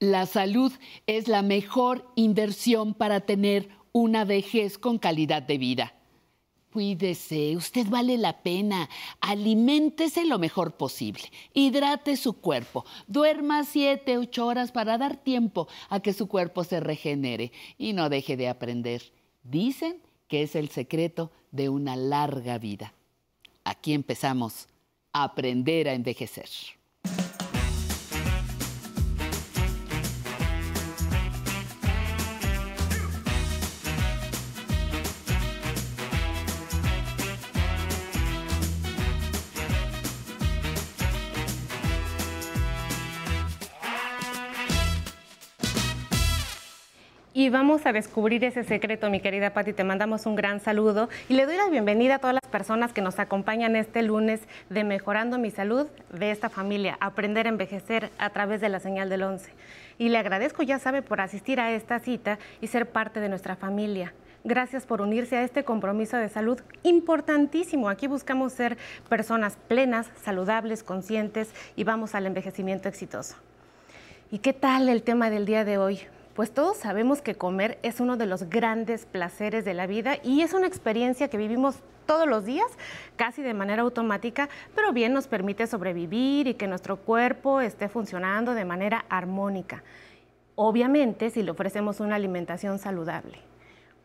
La salud es la mejor inversión para tener una vejez con calidad de vida. Cuídese, usted vale la pena. Aliméntese lo mejor posible. Hidrate su cuerpo. Duerma siete, ocho horas para dar tiempo a que su cuerpo se regenere y no deje de aprender. Dicen que es el secreto de una larga vida. Aquí empezamos aprender a envejecer. Y vamos a descubrir ese secreto, mi querida Patti. Te mandamos un gran saludo y le doy la bienvenida a todas las personas que nos acompañan este lunes de Mejorando mi Salud de esta familia, Aprender a Envejecer a través de la señal del 11. Y le agradezco, ya sabe, por asistir a esta cita y ser parte de nuestra familia. Gracias por unirse a este compromiso de salud importantísimo. Aquí buscamos ser personas plenas, saludables, conscientes y vamos al envejecimiento exitoso. ¿Y qué tal el tema del día de hoy? Pues todos sabemos que comer es uno de los grandes placeres de la vida y es una experiencia que vivimos todos los días, casi de manera automática, pero bien nos permite sobrevivir y que nuestro cuerpo esté funcionando de manera armónica. Obviamente si le ofrecemos una alimentación saludable.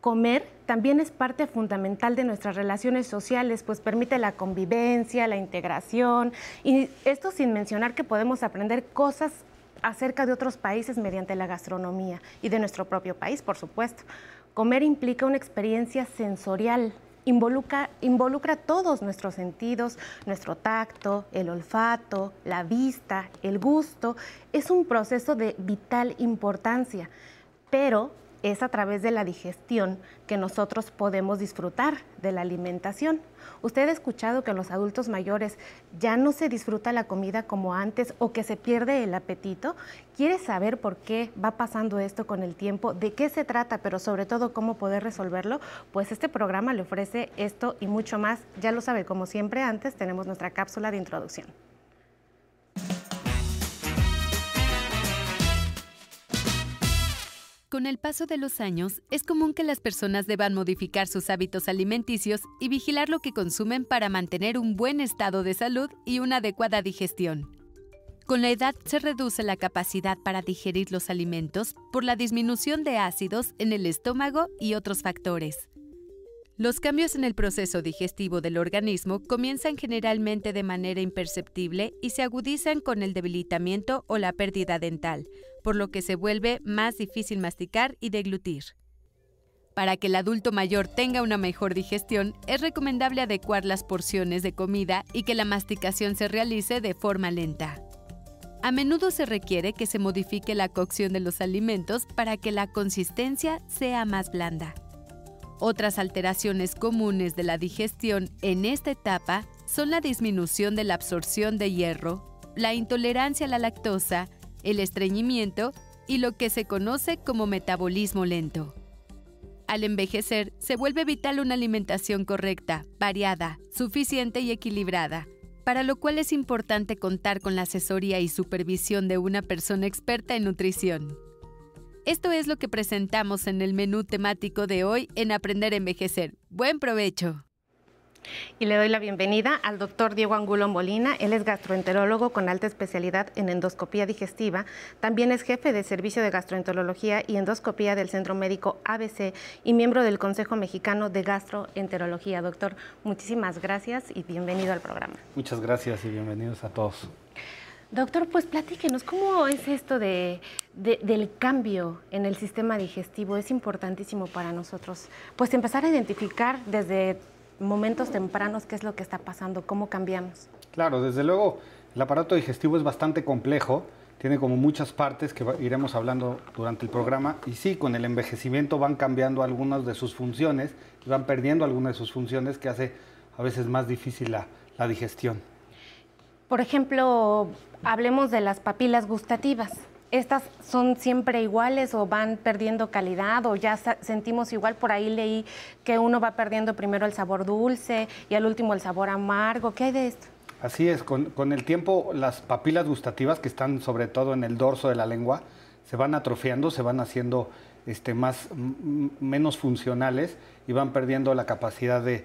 Comer también es parte fundamental de nuestras relaciones sociales, pues permite la convivencia, la integración, y esto sin mencionar que podemos aprender cosas acerca de otros países mediante la gastronomía y de nuestro propio país, por supuesto. Comer implica una experiencia sensorial, involucra, involucra todos nuestros sentidos, nuestro tacto, el olfato, la vista, el gusto. Es un proceso de vital importancia, pero es a través de la digestión que nosotros podemos disfrutar de la alimentación. Usted ha escuchado que en los adultos mayores ya no se disfruta la comida como antes o que se pierde el apetito. ¿Quiere saber por qué va pasando esto con el tiempo? ¿De qué se trata? Pero sobre todo cómo poder resolverlo. Pues este programa le ofrece esto y mucho más. Ya lo sabe, como siempre antes tenemos nuestra cápsula de introducción. Con el paso de los años, es común que las personas deban modificar sus hábitos alimenticios y vigilar lo que consumen para mantener un buen estado de salud y una adecuada digestión. Con la edad se reduce la capacidad para digerir los alimentos por la disminución de ácidos en el estómago y otros factores. Los cambios en el proceso digestivo del organismo comienzan generalmente de manera imperceptible y se agudizan con el debilitamiento o la pérdida dental, por lo que se vuelve más difícil masticar y deglutir. Para que el adulto mayor tenga una mejor digestión, es recomendable adecuar las porciones de comida y que la masticación se realice de forma lenta. A menudo se requiere que se modifique la cocción de los alimentos para que la consistencia sea más blanda. Otras alteraciones comunes de la digestión en esta etapa son la disminución de la absorción de hierro, la intolerancia a la lactosa, el estreñimiento y lo que se conoce como metabolismo lento. Al envejecer, se vuelve vital una alimentación correcta, variada, suficiente y equilibrada, para lo cual es importante contar con la asesoría y supervisión de una persona experta en nutrición. Esto es lo que presentamos en el menú temático de hoy en Aprender a Envejecer. Buen provecho. Y le doy la bienvenida al doctor Diego Angulo Molina. Él es gastroenterólogo con alta especialidad en endoscopía digestiva. También es jefe de servicio de gastroenterología y endoscopía del Centro Médico ABC y miembro del Consejo Mexicano de Gastroenterología. Doctor, muchísimas gracias y bienvenido al programa. Muchas gracias y bienvenidos a todos. Doctor, pues platíquenos, ¿cómo es esto de, del cambio en el sistema digestivo? Es importantísimo para nosotros, pues empezar a identificar desde momentos tempranos qué es lo que está pasando, cómo cambiamos. Claro, desde luego el aparato digestivo es bastante complejo, tiene como muchas partes que iremos hablando durante el programa y sí, con el envejecimiento van cambiando algunas de sus funciones y van perdiendo algunas de sus funciones que hace a veces más difícil la, la digestión. Por ejemplo, hablemos de las papilas gustativas. ¿Estas son siempre iguales o van perdiendo calidad o ya sentimos igual? Por ahí leí que uno va perdiendo primero el sabor dulce y al último el sabor amargo. ¿Qué hay de esto? Así es, con, el tiempo las papilas gustativas que están sobre todo en el dorso de la lengua se van atrofiando, se van haciendo este, más, menos funcionales y van perdiendo la capacidad de,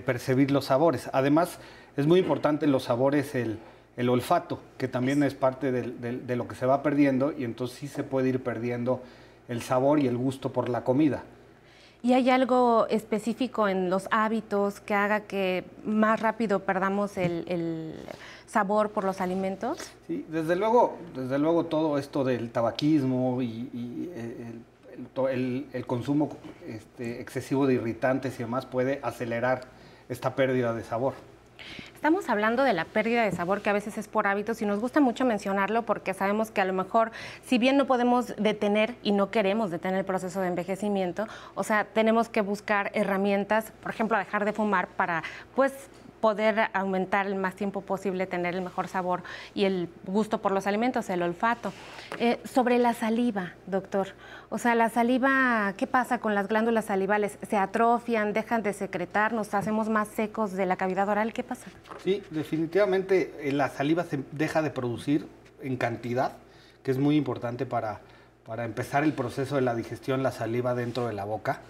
percibir los sabores. Además, es muy importante en los sabores el, olfato, que también es parte de lo que se va perdiendo y entonces sí se puede ir perdiendo el sabor y el gusto por la comida. ¿Y hay algo específico en los hábitos que haga que más rápido perdamos el, sabor por los alimentos? Sí, desde luego, desde luego todo esto del tabaquismo y, el, el, consumo este, excesivo de irritantes y demás puede acelerar esta pérdida de sabor. Estamos hablando de la pérdida de sabor que a veces es por hábitos y nos gusta mucho mencionarlo porque sabemos que a lo mejor, si bien no podemos detener y no queremos detener el proceso de envejecimiento, o sea, tenemos que buscar herramientas, por ejemplo, dejar de fumar para, pues, poder aumentar el más tiempo posible, tener el mejor sabor y el gusto por los alimentos, el olfato. Eh, sobre la saliva, doctor. O sea, la saliva, ¿qué pasa con las glándulas salivales? ¿Se atrofian, dejan de secretar, nos hacemos más secos de la cavidad oral? ¿Qué pasa? Sí, definitivamente eh, la saliva se deja de producir en cantidad, que es muy importante para, para empezar el proceso de la digestión, la saliva dentro de la boca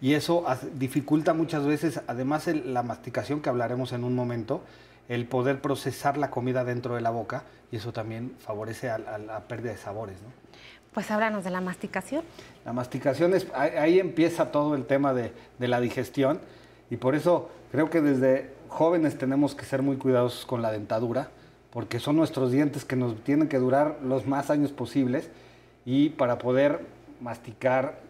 y eso dificulta muchas veces, además la masticación que hablaremos en un momento, el poder procesar la comida dentro de la boca y eso también favorece a, la pérdida de sabores. ¿no? Pues háblanos de la masticación. La masticación es, ahí, empieza todo el tema de, de la digestión y por eso creo que desde jóvenes tenemos que ser muy cuidadosos con la dentadura porque son nuestros dientes que nos tienen que durar los más años posibles y para poder masticar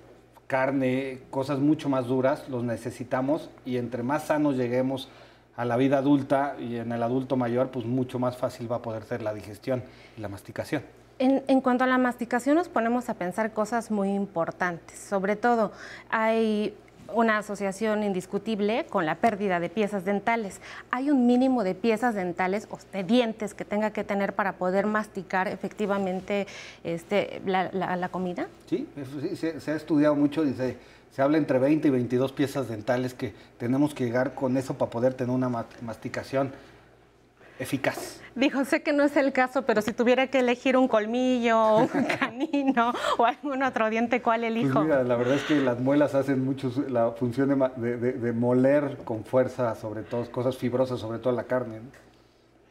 carne, cosas mucho más duras, los necesitamos y entre más sanos lleguemos a la vida adulta y en el adulto mayor, pues mucho más fácil va a poder ser la digestión y la masticación. En, en, cuanto a la masticación nos ponemos a pensar cosas muy importantes. Sobre todo, hay una asociación indiscutible con la pérdida de piezas dentales. ¿Hay un mínimo de piezas dentales o de dientes que tenga que tener para poder masticar efectivamente este, la, comida? Sí, se, ha estudiado mucho y se, se, habla entre 20 y 22 piezas dentales que tenemos que llegar con eso para poder tener una masticación eficaz. Dijo, sé que no es el caso, pero si tuviera que elegir un colmillo, un canino o algún otro diente, ¿cuál pues elijo? mira, la verdad es que las muelas hacen mucho la función de, moler con fuerza, sobre todo, cosas fibrosas, sobre todo la carne.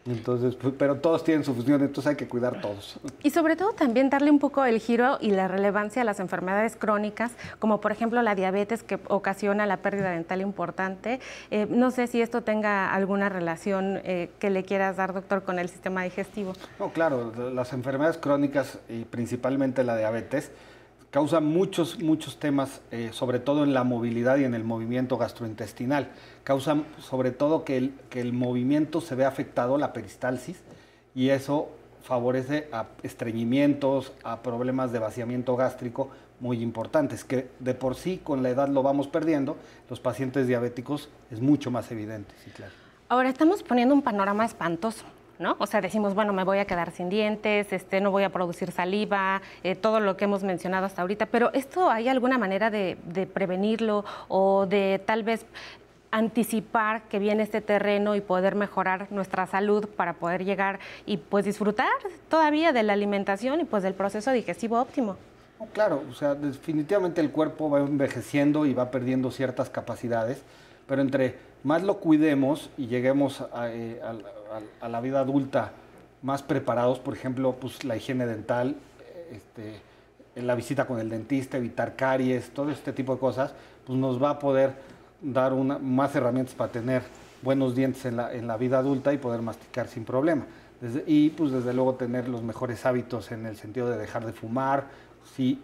Entonces, pues, pero todos tienen su función, entonces hay que cuidar todos. Y sobre todo también darle un poco el giro y la relevancia a las enfermedades crónicas, como por ejemplo la diabetes que ocasiona la pérdida dental importante. Eh, no sé si esto tenga alguna relación eh, que le quieras dar, doctor, con el sistema digestivo. No, claro, las enfermedades crónicas y principalmente la diabetes causa muchos, muchos temas, eh, sobre todo en la movilidad y en el movimiento gastrointestinal. Causa sobre todo que el, que el movimiento se ve afectado, la peristalsis, y eso favorece a estreñimientos, a problemas de vaciamiento gástrico muy importantes, que de por sí con la edad lo vamos perdiendo, los pacientes diabéticos es mucho más evidente, sí, claro. Ahora estamos poniendo un panorama espantoso. ¿No? O sea, decimos, bueno, me voy a quedar sin dientes, este, no voy a producir saliva, eh, todo lo que hemos mencionado hasta ahorita, pero ¿esto hay alguna manera de, prevenirlo o de tal vez anticipar que viene este terreno y poder mejorar nuestra salud para poder llegar y pues disfrutar todavía de la alimentación y pues del proceso digestivo óptimo. claro, o sea, definitivamente el cuerpo va envejeciendo y va perdiendo ciertas capacidades, pero entre más lo cuidemos y lleguemos a, eh, a, la vida adulta más preparados, por ejemplo, pues la higiene dental, este, la visita con el dentista, evitar caries, todo este tipo de cosas, pues nos va a poder dar más herramientas para tener buenos dientes en la, en la vida adulta y poder masticar sin problema. y pues desde luego tener los mejores hábitos en el sentido de dejar de fumar, si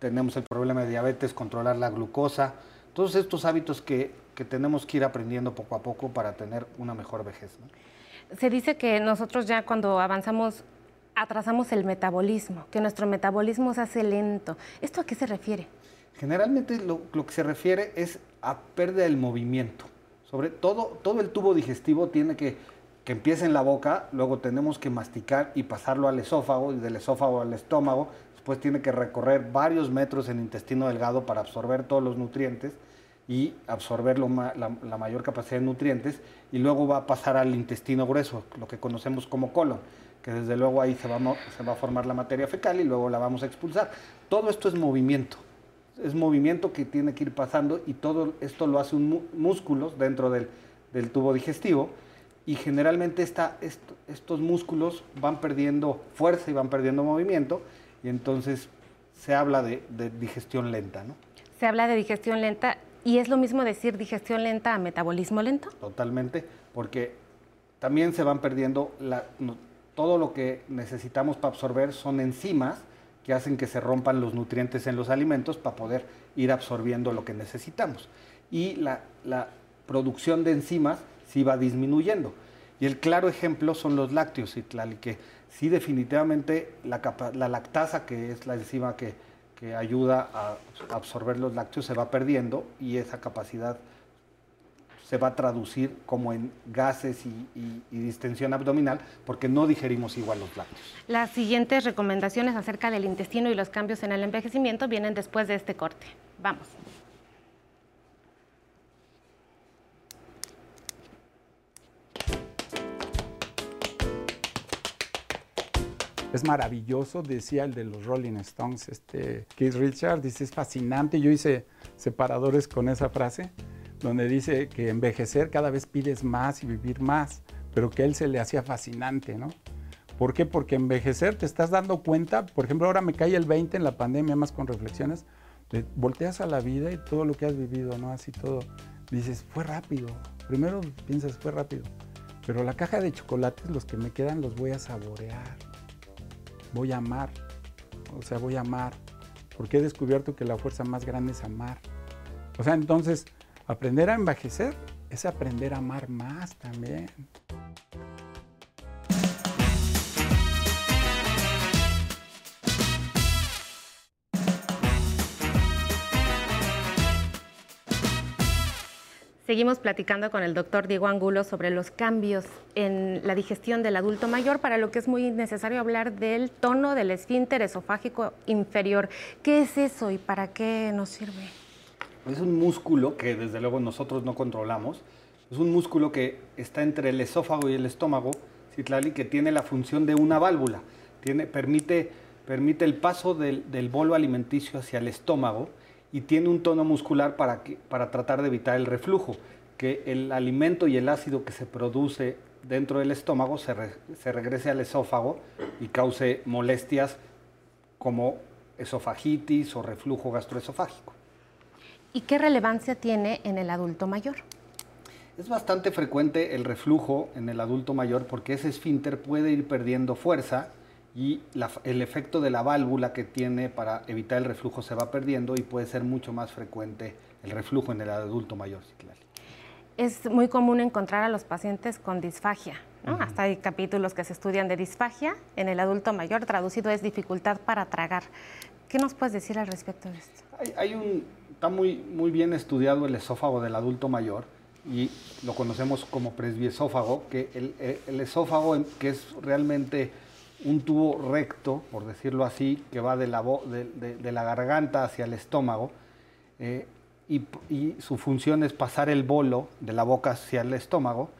tenemos el problema de diabetes, controlar la glucosa, todos estos hábitos que, que tenemos que ir aprendiendo poco a poco para tener una mejor vejez. Se dice que nosotros ya cuando avanzamos atrasamos el metabolismo, que nuestro metabolismo se hace lento. ¿Esto a qué se refiere? Generalmente lo, que se refiere es a pérdida del movimiento. Sobre todo, todo el tubo digestivo tiene que, que empiece en la boca, luego tenemos que masticar y pasarlo al esófago, y del esófago al estómago, después tiene que recorrer varios metros en intestino delgado para absorber todos los nutrientes y absorber la, mayor capacidad de nutrientes y luego va a pasar al intestino grueso, lo que conocemos como colon, que desde luego ahí se va, se va a formar la materia fecal y luego la vamos a expulsar. Todo esto es movimiento, es movimiento que tiene que ir pasando y todo esto lo hace un músculos dentro del, del tubo digestivo y generalmente estos músculos van perdiendo fuerza y van perdiendo movimiento y entonces se habla de, digestión lenta, ¿no? Se habla de digestión lenta y es lo mismo decir digestión lenta a metabolismo lento. Totalmente, porque también se van perdiendo todo lo que necesitamos para absorber son enzimas que hacen que se rompan los nutrientes en los alimentos para poder ir absorbiendo lo que necesitamos. Y la, producción de enzimas sí va disminuyendo. Y el claro ejemplo son los lácteos, y que sí definitivamente la, lactasa, que es la enzima que, que, ayuda a absorber los lácteos, se va perdiendo y esa capacidad se va a traducir como en gases y, distensión abdominal porque no digerimos igual los lácteos. Las siguientes recomendaciones acerca del intestino y los cambios en el envejecimiento vienen después de este corte. Vamos. Es maravilloso, decía el de los Rolling Stones, este Keith Richards, dice, es fascinante. Yo hice separadores con esa frase, donde dice que envejecer cada vez pides más y vivir más, pero que a él se le hacía fascinante, ¿no? ¿Por qué? Porque envejecer te estás dando cuenta, por ejemplo, ahora me cae el 20 en la pandemia, más con reflexiones, volteas a la vida y todo lo que has vivido, ¿no? Así todo, dices, fue rápido. Primero piensas, fue rápido. Pero la caja de chocolates, los que me quedan, los voy a saborear voy a amar. O sea, voy a amar. Porque he descubierto que la fuerza más grande es amar. O sea, entonces, aprender a envejecer es aprender a amar más también. Seguimos platicando con el doctor Diego Angulo sobre los cambios en la digestión del adulto mayor, para lo que es muy necesario hablar del tono del esfínter esofágico inferior. ¿Qué es eso y para qué nos sirve? Es un músculo que desde luego nosotros no controlamos. Es un músculo que está entre el esófago y el estómago, Citlali, que tiene la función de una válvula. Tiene, permite, permite el paso del, del bolo alimenticio hacia el estómago y tiene un tono muscular para, para tratar de evitar el reflujo, que el alimento y el ácido que se produce dentro del estómago se, se regrese al esófago y cause molestias como esofagitis o reflujo gastroesofágico. ¿Y qué relevancia tiene en el adulto mayor? Es bastante frecuente el reflujo en el adulto mayor porque ese esfínter puede ir perdiendo fuerza y el efecto de la válvula que tiene para evitar el reflujo se va perdiendo y puede ser mucho más frecuente el reflujo en el adulto mayor. Es muy común encontrar a los pacientes con disfagia. Hasta hay capítulos que se estudian de disfagia en el adulto mayor, traducido es dificultad para tragar. ¿Qué nos puedes decir al respecto de esto? Hay, un, está muy, muy bien estudiado el esófago del adulto mayor y lo conocemos como presbiesófago, que el, el esófago que es realmente un tubo recto, por decirlo así, que va de la, de, la garganta hacia el estómago, eh, y, su función es pasar el bolo de la boca hacia el estómago,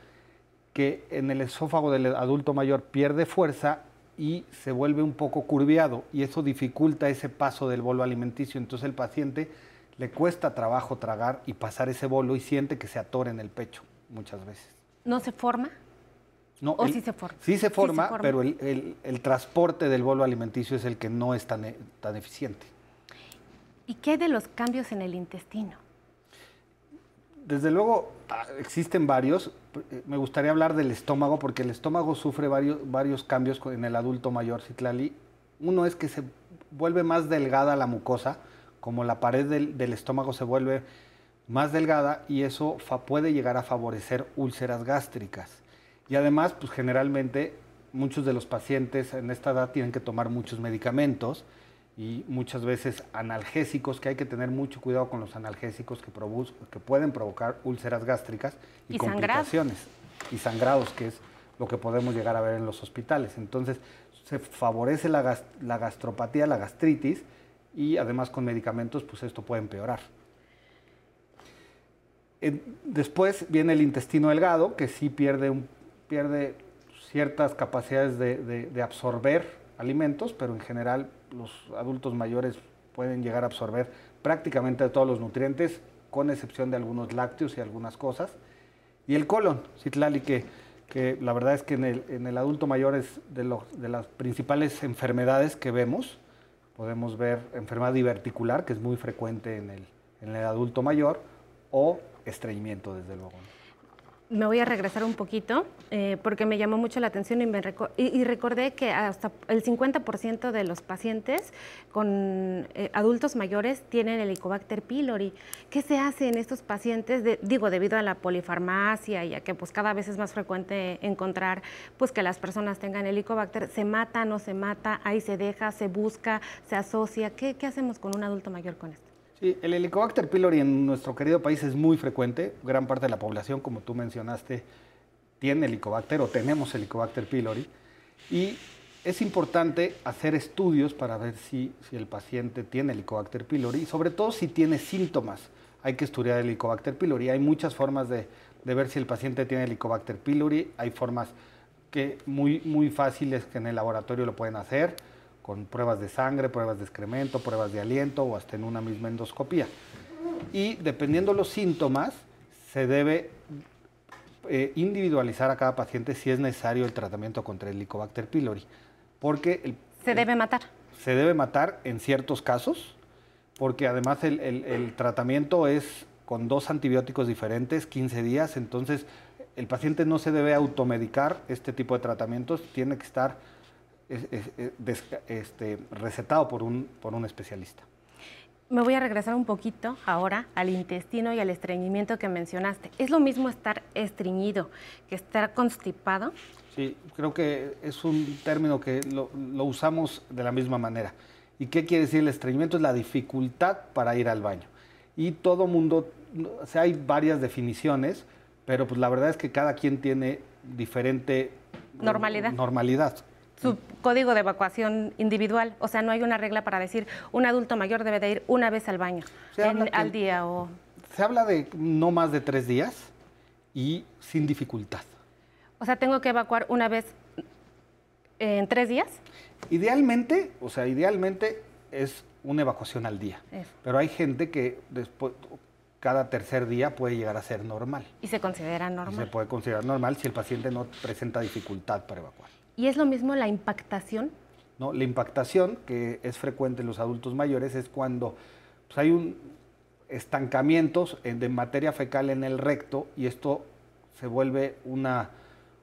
que en el esófago del adulto mayor pierde fuerza y se vuelve un poco curviado, y eso dificulta ese paso del bolo alimenticio. Entonces el paciente le cuesta trabajo tragar y pasar ese bolo y siente que se atora en el pecho muchas veces. ¿No se forma? No, ¿O sí se forma? Sí se forma, pero el, transporte del bolo alimenticio es el que no es tan, e, tan eficiente. ¿Y qué de los cambios en el intestino? Desde luego ah, existen varios. Eh, me gustaría hablar del estómago porque el estómago sufre varios, varios cambios en el adulto mayor, Citlali. Uno es que se vuelve más delgada la mucosa, como la pared del, del estómago se vuelve más delgada y eso puede llegar a favorecer úlceras gástricas. Y además, pues generalmente muchos de los pacientes en esta edad tienen que tomar muchos medicamentos y muchas veces analgésicos, que hay que tener mucho cuidado con los analgésicos que, que pueden provocar úlceras gástricas y, complicaciones. Y sangrados, que es lo que podemos llegar a ver en los hospitales. Entonces, se favorece la, la gastropatía, la gastritis, y además con medicamentos, pues esto puede empeorar. después viene el intestino delgado, que sí pierde, un, pierde ciertas capacidades de, absorber alimentos, pero en general los adultos mayores pueden llegar a absorber prácticamente todos los nutrientes, con excepción de algunos lácteos y algunas cosas. Y el colon, Citlali, que, que la verdad es que en el, adulto mayor es de, de las principales enfermedades que vemos. Podemos ver enfermedad diverticular, que es muy frecuente en el, en el adulto mayor, o estreñimiento, desde luego me voy a regresar un poquito eh, porque me llamó mucho la atención y, me y, recordé que hasta el 50% de los pacientes con eh, adultos mayores tienen Helicobacter pylori. ¿Qué se hace en estos pacientes? digo, debido a la polifarmacia y a que pues cada vez es más frecuente encontrar pues que las personas tengan Helicobacter, ¿se mata, no se mata, ahí se deja, se busca, se asocia? ¿Qué, qué hacemos con un adulto mayor con esto? Sí, el Helicobacter pylori en nuestro querido país es muy frecuente. Gran parte de la población, como tú mencionaste, tiene Helicobacter o tenemos Helicobacter pylori. Y es importante hacer estudios para ver si, el paciente tiene Helicobacter pylori y sobre todo si tiene síntomas. Hay que estudiar el Helicobacter pylori. Hay muchas formas de, de ver si el paciente tiene Helicobacter pylori. Hay formas que muy, muy fáciles que en el laboratorio lo pueden hacer con pruebas de sangre, pruebas de excremento, pruebas de aliento o hasta en una misma endoscopía. Y dependiendo los síntomas, se debe eh, individualizar a cada paciente si es necesario el tratamiento contra el Helicobacter pylori. Porque se debe matar. Se debe matar en ciertos casos, porque además el, el tratamiento es con dos antibióticos diferentes, 15 días, entonces el paciente no se debe automedicar este tipo de tratamientos, tiene que estar este, recetado por un, por un especialista. Me voy a regresar un poquito ahora al intestino y al estreñimiento que mencionaste. ¿Es lo mismo estar estreñido que estar constipado? Sí, creo que es un término que lo, lo, usamos de la misma manera. ¿Y qué quiere decir el estreñimiento? Es la dificultad para ir al baño. Y todo mundo, o sea, hay varias definiciones, pero pues la verdad es que cada quien tiene diferente normalidad. normalidad su código de evacuación individual. O sea, no hay una regla para decir un adulto mayor debe de ir una vez al baño al día o... Se habla de no más de tres días y sin dificultad. O sea, tengo que evacuar una vez en tres días. Idealmente, o sea, idealmente es una evacuación al día. Pero hay gente que después, cada tercer día puede llegar a ser normal. Y se considera normal. se puede considerar normal si el paciente no presenta dificultad para evacuar. ¿Y es lo mismo la impactación? No, la impactación, que es frecuente en los adultos mayores, es cuando pues, hay un estancamiento de materia fecal en el recto y esto se vuelve una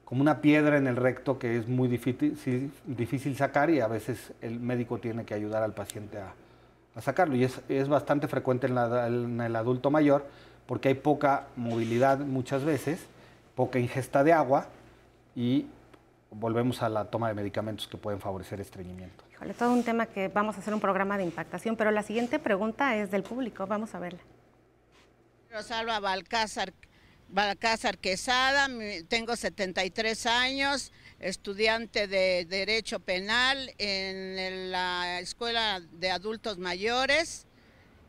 como una piedra en el recto que es muy difícil, difícil sacar y a veces el médico tiene que ayudar al paciente a, sacarlo. Y es, bastante frecuente en, en, el adulto mayor porque hay poca movilidad muchas veces, poca ingesta de agua y volvemos a la toma de medicamentos que pueden favorecer estreñimiento. Híjole, todo un tema que vamos a hacer un programa de impactación, pero la siguiente pregunta es del público, vamos a verla. Rosalba Balcázar, Balcázar Quesada, tengo 73 años, estudiante de Derecho Penal en la Escuela de Adultos Mayores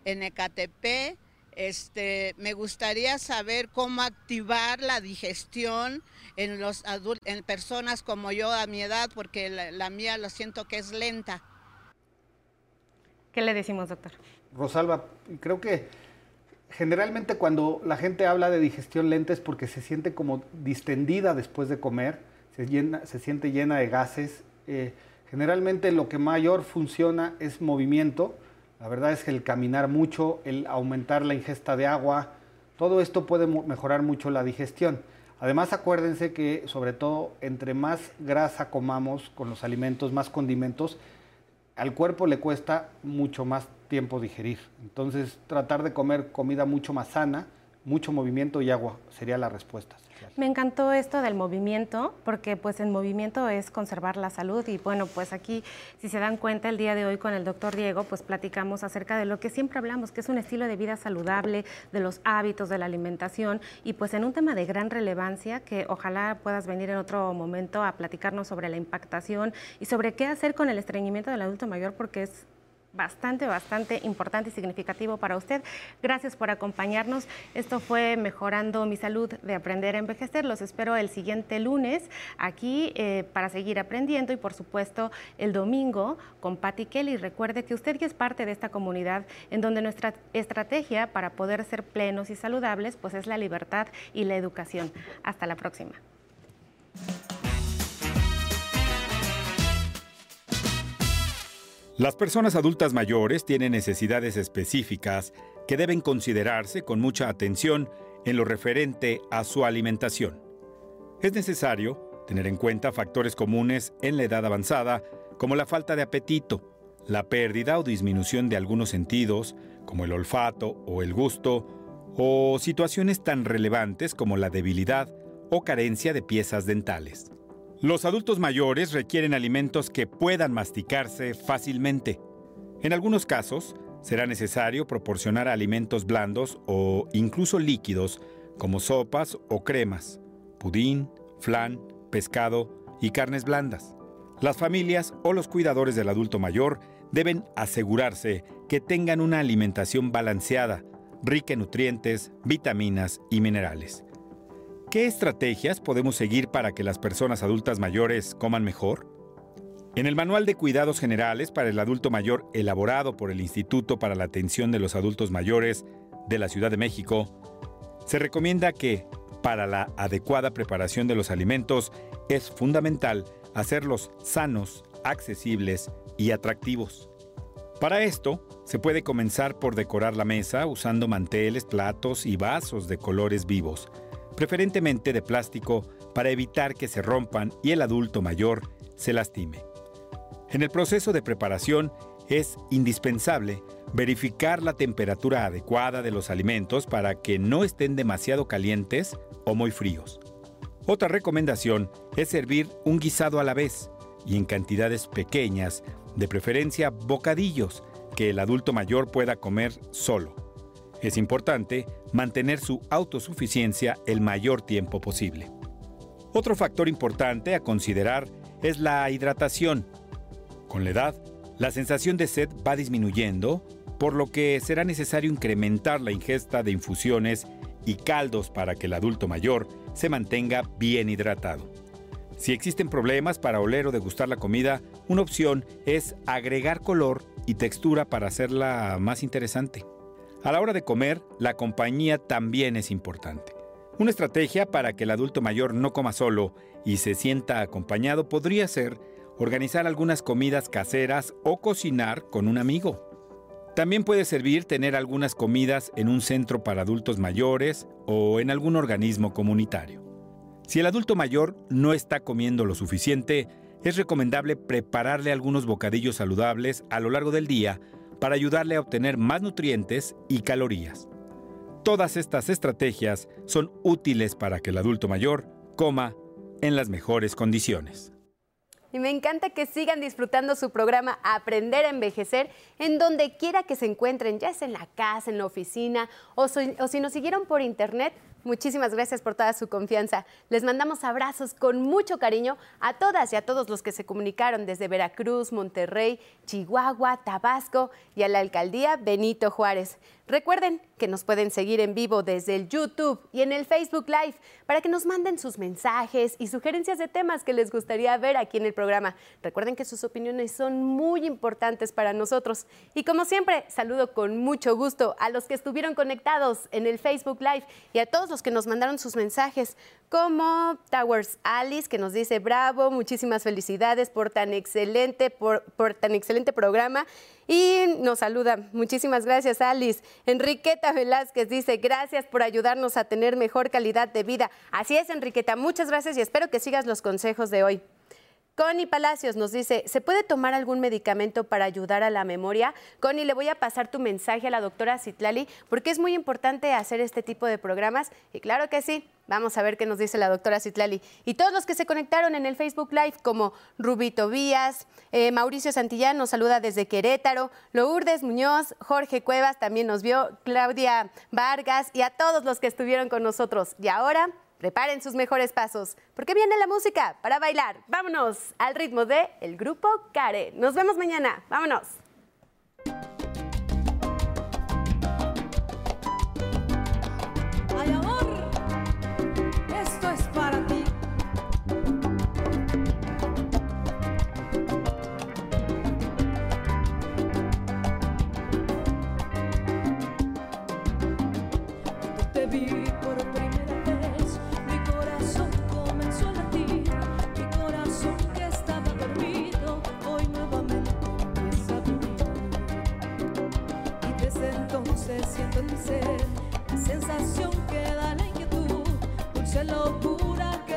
en Ecatepec. Este, me gustaría saber cómo activar la digestión en, los en personas como yo a mi edad, porque la, mía lo siento que es lenta. ¿Qué le decimos, doctor? Rosalba, creo que generalmente cuando la gente habla de digestión lenta es porque se siente como distendida después de comer, se, llena, se siente llena de gases. Eh, generalmente lo que mayor funciona es movimiento. La verdad es que el caminar mucho, el aumentar la ingesta de agua, todo esto puede mejorar mucho la digestión. Además, acuérdense que sobre todo entre más grasa comamos con los alimentos, más condimentos, al cuerpo le cuesta mucho más tiempo digerir. Entonces, tratar de comer comida mucho más sana, mucho movimiento y agua sería la respuesta. Me encantó esto del movimiento, porque pues el movimiento es conservar la salud. Y bueno, pues aquí, si se dan cuenta, el día de hoy con el doctor Diego, pues platicamos acerca de lo que siempre hablamos, que es un estilo de vida saludable, de los hábitos, de la alimentación. Y pues en un tema de gran relevancia que ojalá puedas venir en otro momento a platicarnos sobre la impactación y sobre qué hacer con el estreñimiento del adulto mayor, porque es bastante, bastante importante y significativo para usted. Gracias por acompañarnos. Esto fue Mejorando mi salud de aprender a envejecer. Los espero el siguiente lunes aquí eh, para seguir aprendiendo y por supuesto el domingo con Patty Kelly. Recuerde que usted ya es parte de esta comunidad en donde nuestra estrategia para poder ser plenos y saludables pues es la libertad y la educación. Hasta la próxima. Las personas adultas mayores tienen necesidades específicas que deben considerarse con mucha atención en lo referente a su alimentación. Es necesario tener en cuenta factores comunes en la edad avanzada, como la falta de apetito, la pérdida o disminución de algunos sentidos, como el olfato o el gusto, o situaciones tan relevantes como la debilidad o carencia de piezas dentales. Los adultos mayores requieren alimentos que puedan masticarse fácilmente. En algunos casos, será necesario proporcionar alimentos blandos o incluso líquidos como sopas o cremas, pudín, flan, pescado y carnes blandas. Las familias o los cuidadores del adulto mayor deben asegurarse que tengan una alimentación balanceada, rica en nutrientes, vitaminas y minerales. ¿Qué estrategias podemos seguir para que las personas adultas mayores coman mejor? En el Manual de Cuidados Generales para el Adulto Mayor elaborado por el Instituto para la Atención de los Adultos Mayores de la Ciudad de México, se recomienda que, para la adecuada preparación de los alimentos, es fundamental hacerlos sanos, accesibles y atractivos. Para esto, se puede comenzar por decorar la mesa usando manteles, platos y vasos de colores vivos, preferentemente de plástico, para evitar que se rompan y el adulto mayor se lastime. En el proceso de preparación es indispensable verificar la temperatura adecuada de los alimentos para que no estén demasiado calientes o muy fríos. Otra recomendación es servir un guisado a la vez y en cantidades pequeñas, de preferencia bocadillos, que el adulto mayor pueda comer solo. Es importante mantener su autosuficiencia el mayor tiempo posible. Otro factor importante a considerar es la hidratación. Con la edad, la sensación de sed va disminuyendo, por lo que será necesario incrementar la ingesta de infusiones y caldos para que el adulto mayor se mantenga bien hidratado. Si existen problemas para oler o degustar la comida, una opción es agregar color y textura para hacerla más interesante. A la hora de comer, la compañía también es importante. Una estrategia para que el adulto mayor no coma solo y se sienta acompañado podría ser organizar algunas comidas caseras o cocinar con un amigo. También puede servir tener algunas comidas en un centro para adultos mayores o en algún organismo comunitario. Si el adulto mayor no está comiendo lo suficiente, es recomendable prepararle algunos bocadillos saludables a lo largo del día para ayudarle a obtener más nutrientes y calorías. Todas estas estrategias son útiles para que el adulto mayor coma en las mejores condiciones. Y me encanta que sigan disfrutando su programa Aprender a Envejecer en donde quiera que se encuentren, ya sea en la casa, en la oficina o, o si nos siguieron por internet, Muchísimas gracias por toda su confianza. Les mandamos abrazos con mucho cariño a todas y a todos los que se comunicaron desde Veracruz, Monterrey, Chihuahua, Tabasco y a la alcaldía Benito Juárez. Recuerden que nos pueden seguir en vivo desde el YouTube y en el Facebook Live para que nos manden sus mensajes y sugerencias de temas que les gustaría ver aquí en el programa. Recuerden que sus opiniones son muy importantes para nosotros. Y como siempre, saludo con mucho gusto a los que estuvieron conectados en el Facebook Live y a todos los que nos mandaron sus mensajes, como Towers Alice, que nos dice bravo, muchísimas felicidades por tan excelente, por, tan excelente programa. Y nos saluda. Muchísimas gracias, Alice. Enriqueta Velázquez dice, gracias por ayudarnos a tener mejor calidad de vida. Así es, Enriqueta. Muchas gracias y espero que sigas los consejos de hoy. Connie Palacios nos dice, ¿se puede tomar algún medicamento para ayudar a la memoria? Connie, le voy a pasar tu mensaje a la doctora Citlali porque es muy importante hacer este tipo de programas y claro que sí. Vamos a ver qué nos dice la doctora Citlali. Y todos los que se conectaron en el Facebook Live, como Rubito Vías, eh, Mauricio Santillán nos saluda desde Querétaro, Lourdes Muñoz, Jorge Cuevas también nos vio, Claudia Vargas y a todos los que estuvieron con nosotros. Y ahora Preparen sus mejores pasos, porque viene la música para bailar. Vámonos al ritmo de el grupo Care. Nos vemos mañana. Vámonos. sensación que da la inquietud, dulce locura que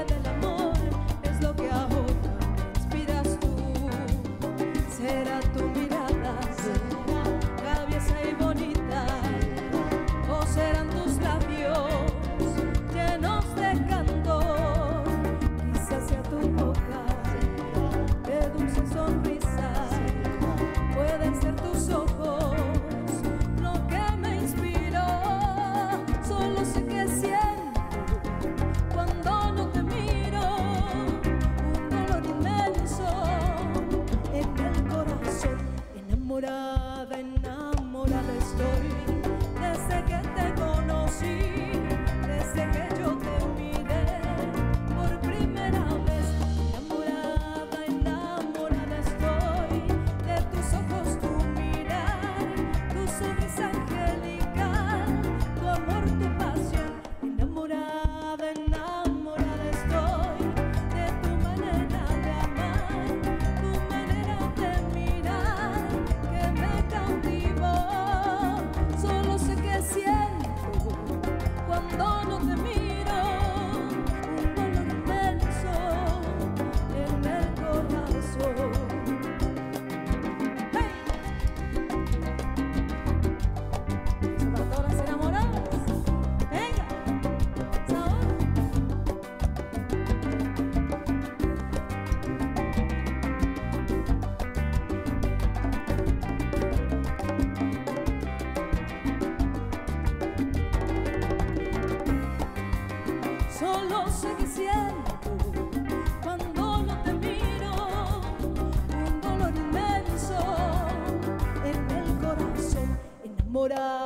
sé qué siento cuando no te miro, un dolor inmenso en el corazón enamorado.